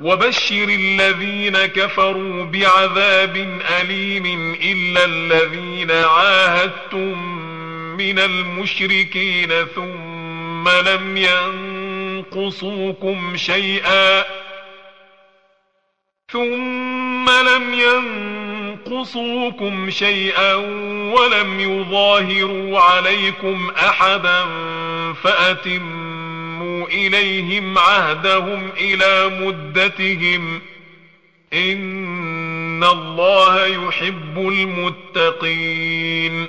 وبشر الذين كفروا بعذاب أليم إلا الذين عاهدتم من المشركين ثم لم ينقصوكم شيئا ثم لم ينقصوكم شيئا ولم يظاهروا عليكم أحدا فأتموا إليهم عهدهم إلى مدتهم إن الله يحب المتقين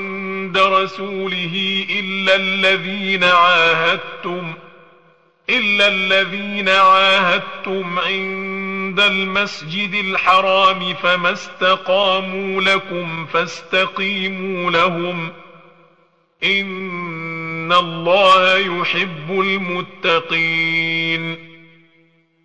رسوله إلا الذين عاهدتم إلا الذين عاهدتم عند المسجد الحرام فما استقاموا لكم فاستقيموا لهم. إن الله يحب المتقين.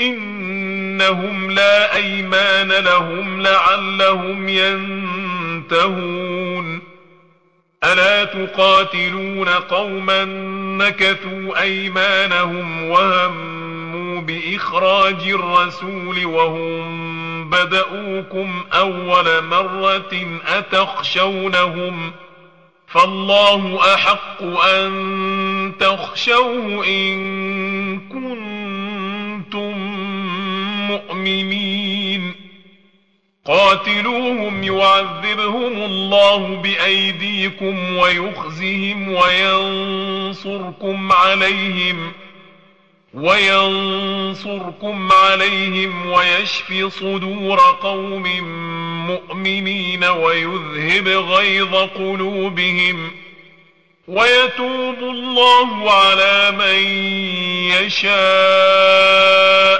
إنهم لا أيمان لهم لعلهم ينتهون. ألا تقاتلون قوما نكثوا أيمانهم وهموا بإخراج الرسول وهم بدؤوكم أول مرة أتخشونهم فالله أحق أن تخشوه إن كنتم مؤمنين قاتلوهم يعذبهم الله بأيديكم ويخزهم وينصركم عليهم وينصركم عليهم ويشف صدور قوم مؤمنين ويذهب غيظ قلوبهم ويتوب الله على من يشاء.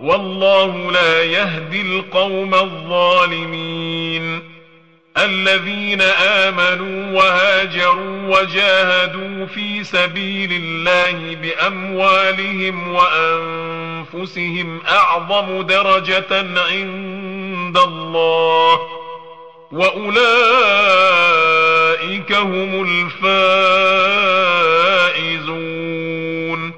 والله لا يهدي القوم الظالمين. الذين آمنوا وهاجروا وجاهدوا في سبيل الله بأموالهم وأنفسهم أعظم درجة عند الله. وأولئك هم الفائزون.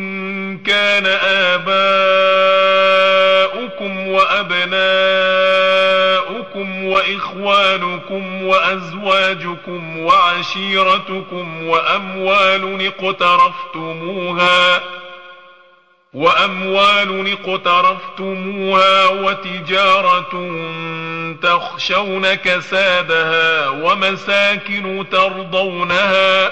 كان آباؤكم وأبناؤكم وإخوانكم وأزواجكم وعشيرتكم وأموال اقترفتموها وأموال اقترفتموها وتجارة تخشون كسادها ومساكن ترضونها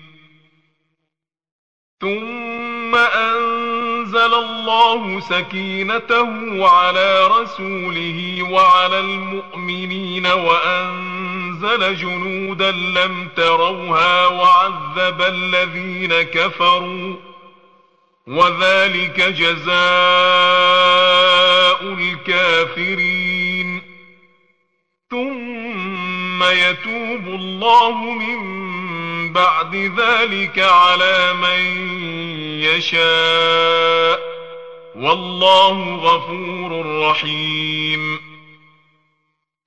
ثم أنزل الله سكينته على رسوله وعلى المؤمنين وأنزل جنودا لم تروها وعذب الذين كفروا وذلك جزاء الكافرين. ثم يتوب الله من بعد ذلك على من يشاء. والله غفور رحيم.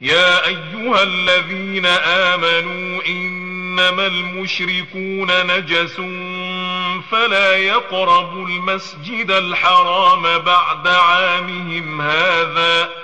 يا أيها الذين آمنوا إنما المشركون نجس فلا يقربوا المسجد الحرام بعد عامهم هذا.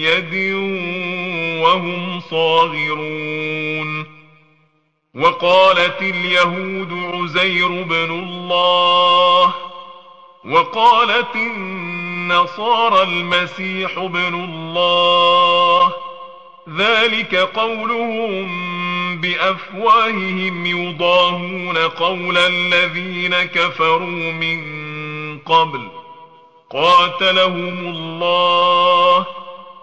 يد وهم صاغرون. وقالت اليهود عزير بن الله. وقالت النصارى المسيح بن الله. ذلك قولهم بأفواههم يضاهون قول الذين كفروا من قبل. قاتلهم الله.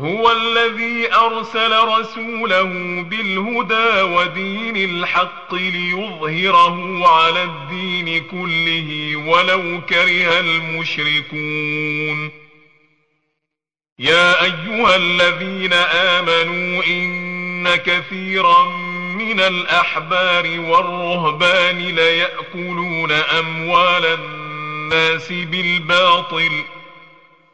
هو الذي أرسل رسوله بالهدى ودين الحق ليظهره على الدين كله ولو كره المشركون. يا أيها الذين آمنوا إن كثيرا من الأحبار والرهبان ليأكلون أموال الناس بالباطل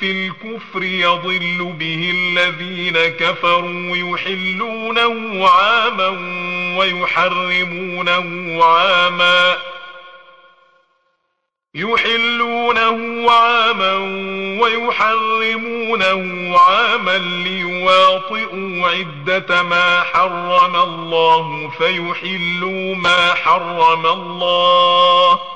في الكفر يضل به الذين كفروا يحلونه عاما ويحرمونه عاما يحلونه عاما ويحرمونه عاما ليواطئوا عدة ما حرم الله فيحلوا ما حرم الله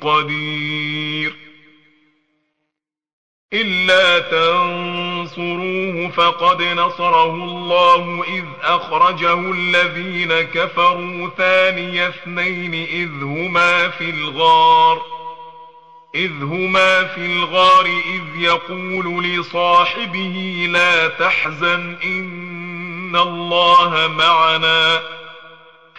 قدير. إلا تنصروه فقد نصره الله إذ أخرجه الذين كفروا ثاني اثنين إذ هما في الغار. إذ هما في الغار إذ يقول لصاحبه لا تحزن إن الله معنا.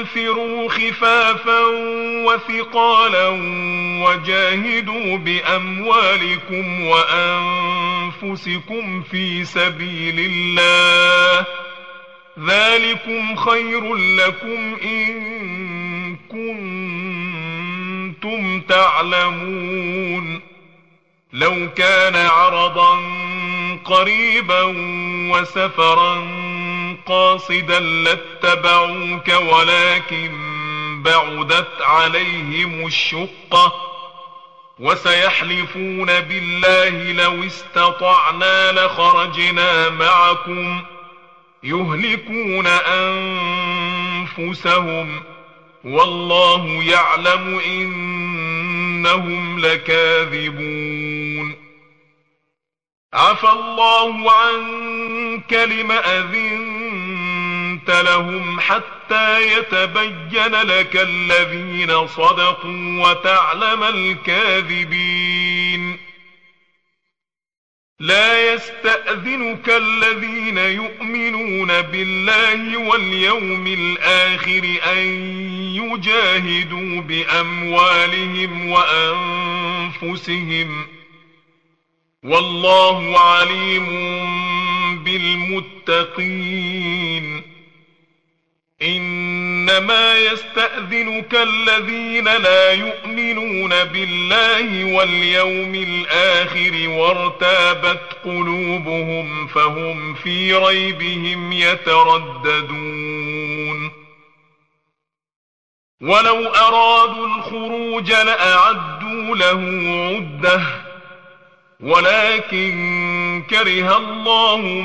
انفروا خفافا وثقالا وجاهدوا بأموالكم وأنفسكم في سبيل الله. ذلكم خير لكم إن كنتم تعلمون. لو كان عرضا قريبا وسفرا قاصدا لاتبعوك ولكن بعدت عليهم الشقة وسيحلفون بالله لو استطعنا لخرجنا معكم يهلكون أنفسهم والله يعلم إنهم لكاذبون. عفى الله عنك لم أذنت لهم حتى يتبين لك الذين صدقوا وتعلم الكاذبين. لا يستأذنك الذين يؤمنون بالله واليوم الآخر أن يجاهدوا بأموالهم وأنفسهم. والله عليم بالمتقين. إنما يستأذنك الذين لا يؤمنون بالله واليوم الآخر وارتابت قلوبهم فهم في ريبهم يترددون. ولو أرادوا الخروج لأعدوا له عدة ولكن كره الله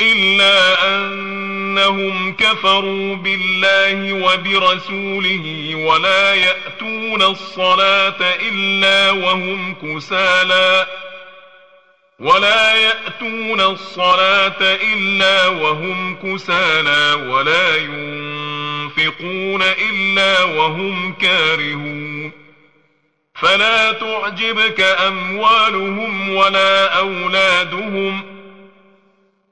إلا أنهم كفروا بالله وبرسوله ولا يأتون الصلاة إلا وهم كسالى ولا يأتون الصلاة إلا وهم كسالى ولا ينفقون إلا وهم كارهون. فلا تعجبك أموالهم ولا أولادهم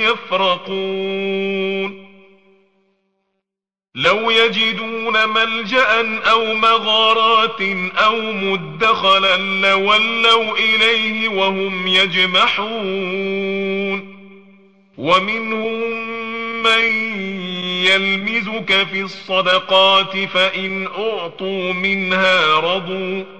يفرقون. لو يجدون ملجأ أو مغارات أو مدخلا لولوا إليه وهم يجمحون. ومنهم من يلمزك في الصدقات فإن أعطوا منها رضوا.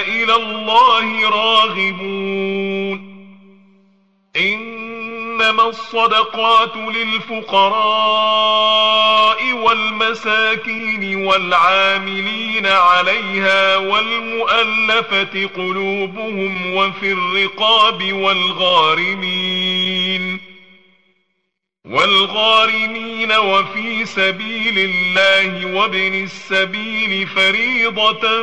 إلى الله راغبون. إنما الصدقات للفقراء والمساكين والعاملين عليها والمؤلفة قلوبهم وفي الرقاب والغارمين. والغارمين وفي سبيل الله وابن السبيل فريضة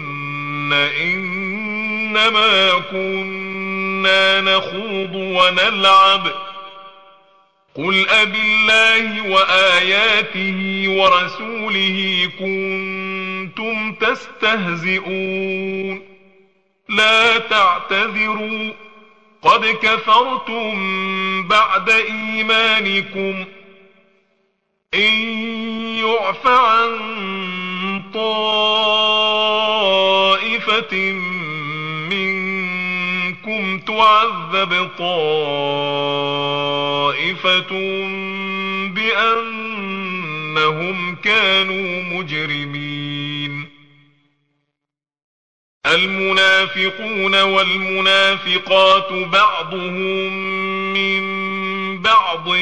إنما كنا نخوض ونلعب. قل أب الله وآياته ورسوله كنتم تستهزئون. لا تعتذروا قد كفرتم بعد إيمانكم. إن يعف عن طائفة منكم تعذب طائفة بأنهم كانوا مجرمين. المنافقون والمنافقات بعضهم من بعض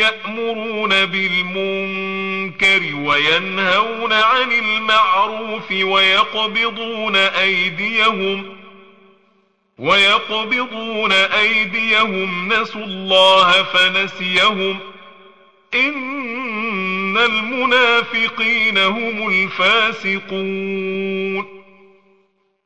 يأمرون بالمنكر وينهون عن المعروف ويقبضون أيديهم ويقبضون أيديهم نسوا الله فنسيهم إن المنافقين هم الفاسقون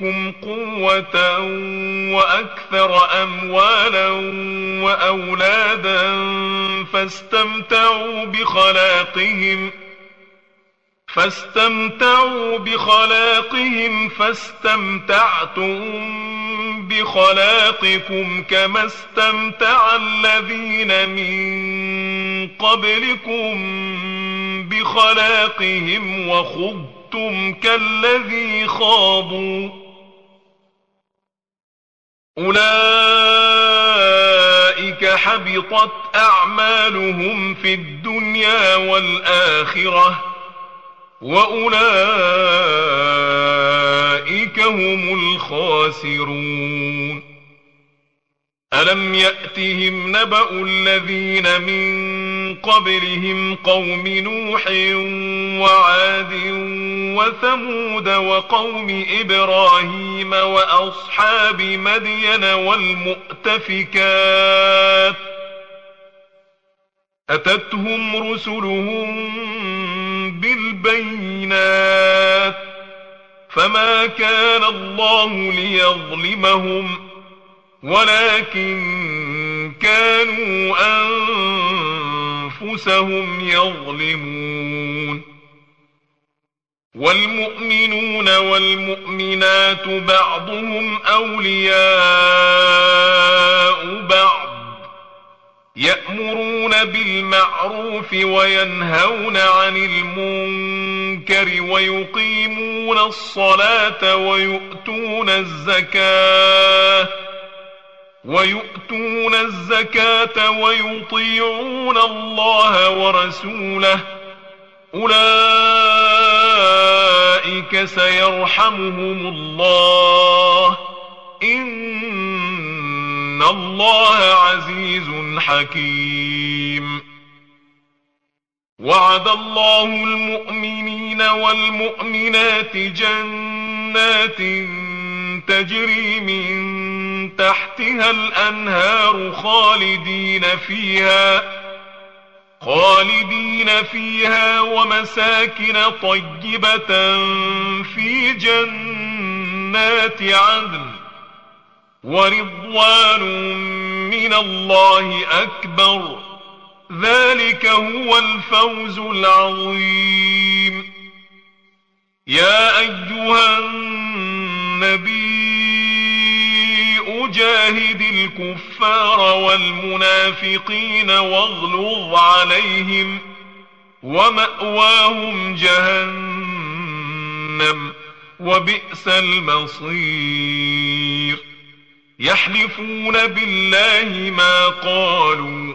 منكم قوة وأكثر أموالا وأولادا فاستمتعوا بخلاقهم فاستمتعوا بخلاقهم فاستمتعتم بخلاقكم كما استمتع الذين من قبلكم بخلاقهم وخضتم كالذي خاضوا. أولئك حبطت أعمالهم في الدنيا والآخرة وأولئك هم الخاسرون. ألم يأتهم نبأ الذين من قبلهم قوم نوح وعاد وثمود وقوم إبراهيم وأصحاب مدين والمؤتفكات أتتهم رسلهم بالبينات فما كان الله ليظلمهم ولكن كانوا أنفسهم يظلمون والمؤمنون والمؤمنات بعضهم أولياء بعض يأمرون بالمعروف وينهون عن المنكر ويقيمون الصلاة ويؤتون الزكاة ويؤتون الزكاة ويطيعون الله ورسوله. أولئك سيرحمهم الله. إن الله عزيز حكيم. وعد الله المؤمنين والمؤمنات جنات تجري من تحتها الأنهار خالدين فيها خالدين فيها ومساكن طيبة في جنات عدن ورضوان من الله أكبر ذلك هو الفوز العظيم. يا أيها النبي جاهد الكفار والمنافقين واغلظ عليهم ومأواهم جهنم وبئس المصير. يحلفون بالله ما قالوا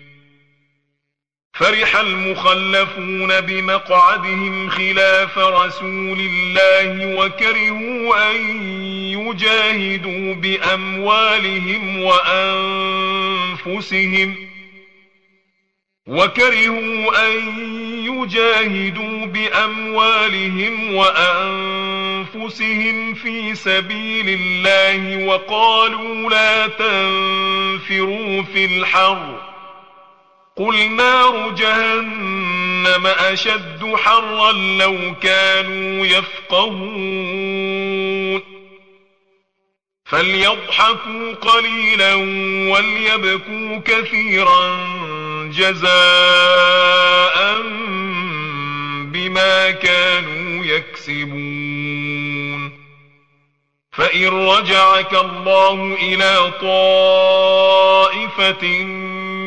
فرح المخلفون بمقعدهم خلاف رسول الله وكرهوا أن يجاهدوا بأموالهم وأنفسهم وكرهوا أن يجاهدوا بأموالهم وأنفسهم في سبيل الله وقالوا لا تنفروا في الحر قل نار جهنم أشد حرا لو كانوا يفقهون فليضحكوا قليلا وليبكوا كثيرا جزاء بما كانوا يكسبون فإن رجعك الله إلى طائفة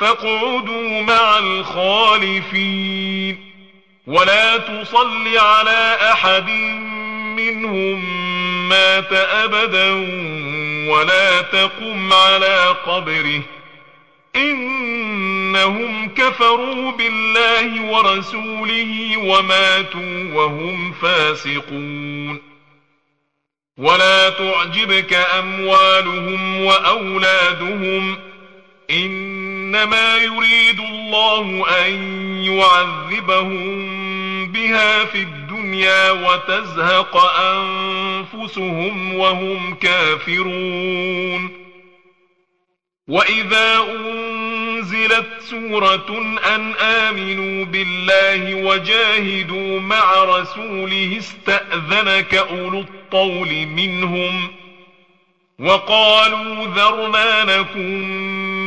فاقعدوا مع الخالفين. ولا تصل على أحد منهم مات أبدا ولا تقم على قبره. إنهم كفروا بالله ورسوله وماتوا وهم فاسقون. ولا تعجبك أموالهم وأولادهم. إنما يريد الله أن يعذبهم بها في الدنيا وتزهق أنفسهم وهم كافرون. وإذا أنزلت سورة أن آمنوا بالله وجاهدوا مع رسوله استأذنك أولو الطول منهم وقالوا ذرنا نكن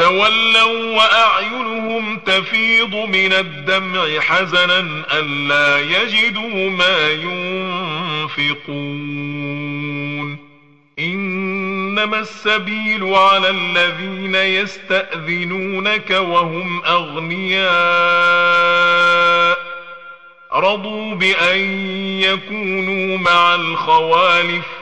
تولوا وأعينهم تفيض من الدمع حزنا ألا يجدوا ما ينفقون. إنما السبيل على الذين يستأذنونك وهم أغنياء. رضوا بأن يكونوا مع الخوالف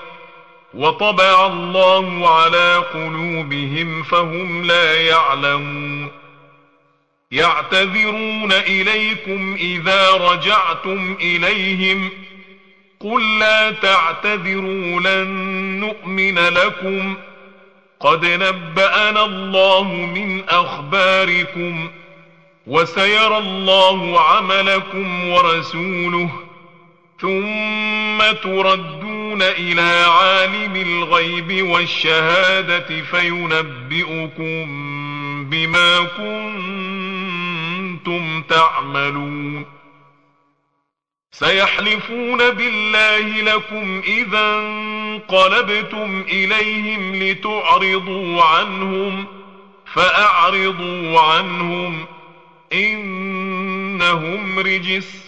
وطبع الله على قلوبهم فهم لا يعلمون. يعتذرون إليكم إذا رجعتم إليهم. قل لا تعتذروا لن نؤمن لكم. قد نبأنا الله من أخباركم وسيرى الله عملكم ورسوله. ثم تردون إلى عالم الغيب والشهادة فينبئكم بما كنتم تعملون. سيحلفون بالله لكم إذا انقلبتم إليهم لتعرضوا عنهم فأعرضوا عنهم إنهم رجس.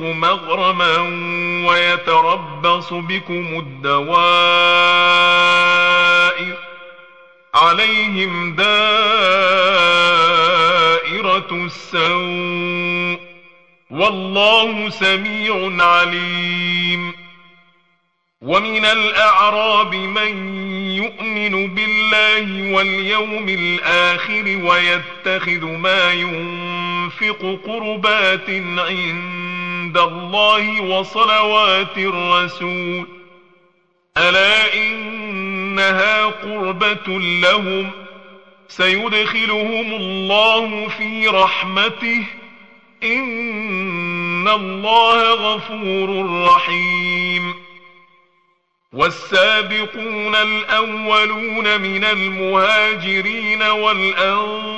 مغرما ويتربص بكم الدوائر عليهم دائرة السوء والله سميع عليم ومن الأعراب من يؤمن بالله واليوم الآخر ويتخذ ما ينفق قربات عند الله وصلوات الرسول. ألا إنها قربة لهم؟ سيدخلهم الله في رحمته. إن الله غفور رحيم. والسابقون الأولون من المهاجرين والأنصار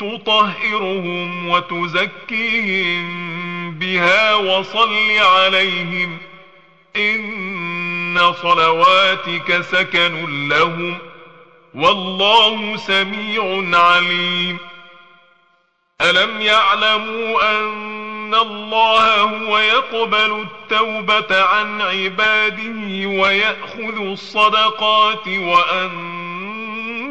تطهرهم وتزكيهم بها وصل عليهم إن صلواتك سكن لهم والله سميع عليم. ألم يعلموا أن الله هو يقبل التوبة عن عباده ويأخذ الصدقات وأن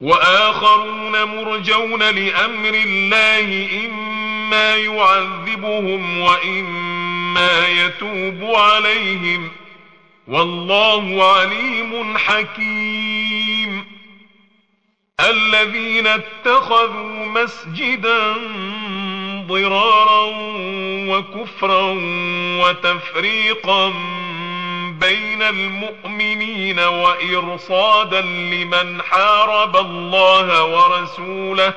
وآخرون مرجون لأمر الله إما يعذبهم وإما يتوب عليهم. والله عليم حكيم. الذين اتخذوا مسجدا ضرارا وكفرا وتفريقا بين المؤمنين وإرصادا لمن حارب الله ورسوله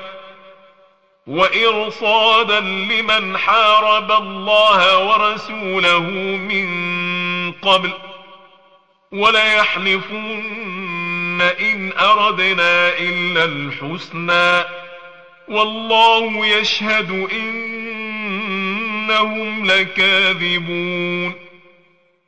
وإرصادا لمن حارب الله ورسوله من قبل وليحلفن إن أردنا إلا الحسنى والله يشهد إنهم لكاذبون.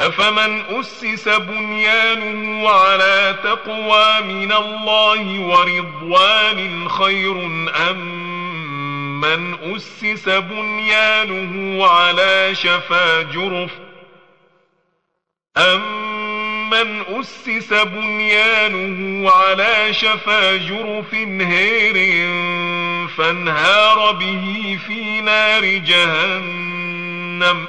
أفمن أسس بنيانه على تقوى من الله ورضوان خير أم من أسس بنيانه على شفا جرف أمن أسس بنيانه على شفا جرف هير فانهار به في نار جهنم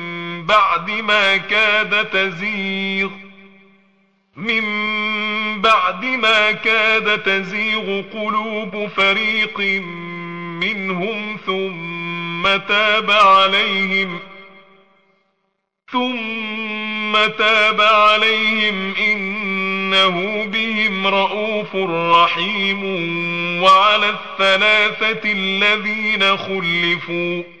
بعد ما كاد تزيغ. من بعد ما كاد تزيغ قلوب فريق منهم ثم تاب عليهم ۖ ثم تاب عليهم إنه بهم رءوف رحيم. وعلى الثلاثة الذين خلفوا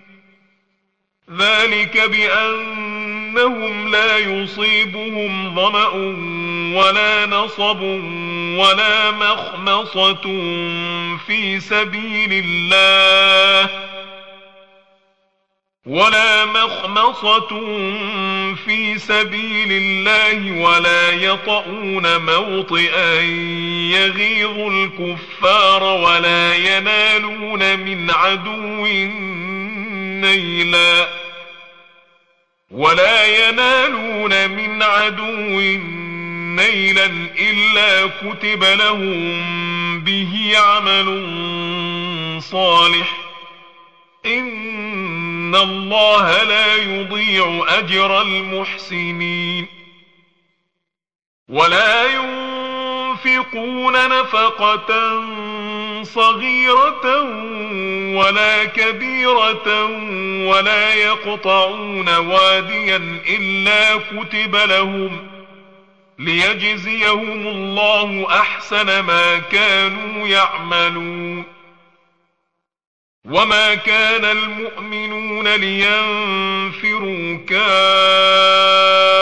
ذلك بأنهم لا يصيبهم ظمأ ولا نصب ولا مخمصة في سبيل الله ولا مخمصة في سبيل الله ولا يطؤون موطئا يغيظ الكفار ولا ينالون من عدو نيلا ولا ينالون من عدو نيلا إلا كتب لهم به عمل صالح. إن الله لا يضيع أجر المحسنين. ولا ينفقون نفقة صغيرة ولا كبيرة ولا يقطعون واديا إلا كتب لهم ليجزيهم الله أحسن ما كانوا يعملون وما كان المؤمنون لينفروا كافة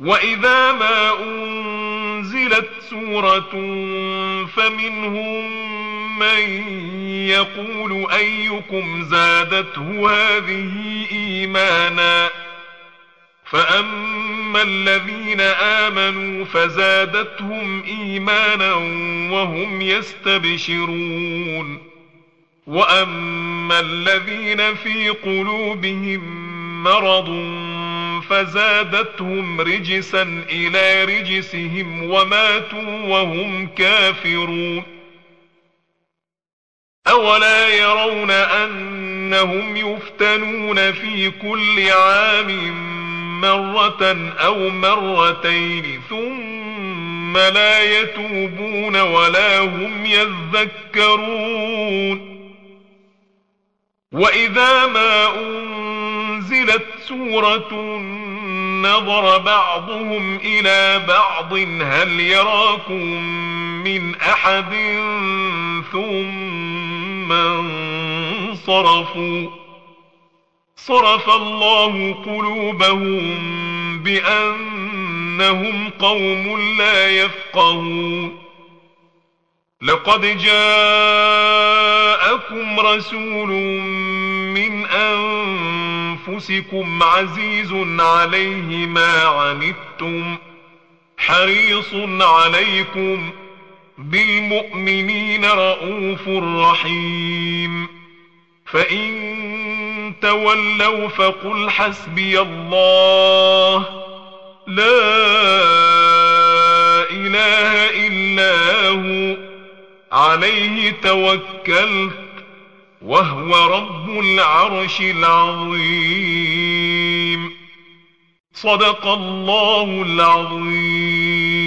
وإذا ما أنزلت سورة فمنهم من يقول أيكم زادته هذه إيمانا فأما الذين آمنوا فزادتهم إيمانا وهم يستبشرون وأما الذين في قلوبهم مرض فزادتهم رجسا إلى رجسهم وماتوا وهم كافرون. أولا يرون أنهم يفتنون في كل عام مرة أو مرتين ثم لا يتوبون ولا هم يذكرون. وإذا ما أنزلت سورة نظر بعضهم إلى بعض هل يراكم من أحد؟ ثم انصرفوا. صرف الله قلوبهم بأنهم قوم لا يفقهون. لقد جاءكم رسول من أنفسكم عزيز عليه ما عنتم حريص عليكم بالمؤمنين رؤوف رحيم. فإن تولوا فقل حسبي الله لا إله إلا هو عليه توكلت. وهو رب العرش العظيم. صدق الله العظيم.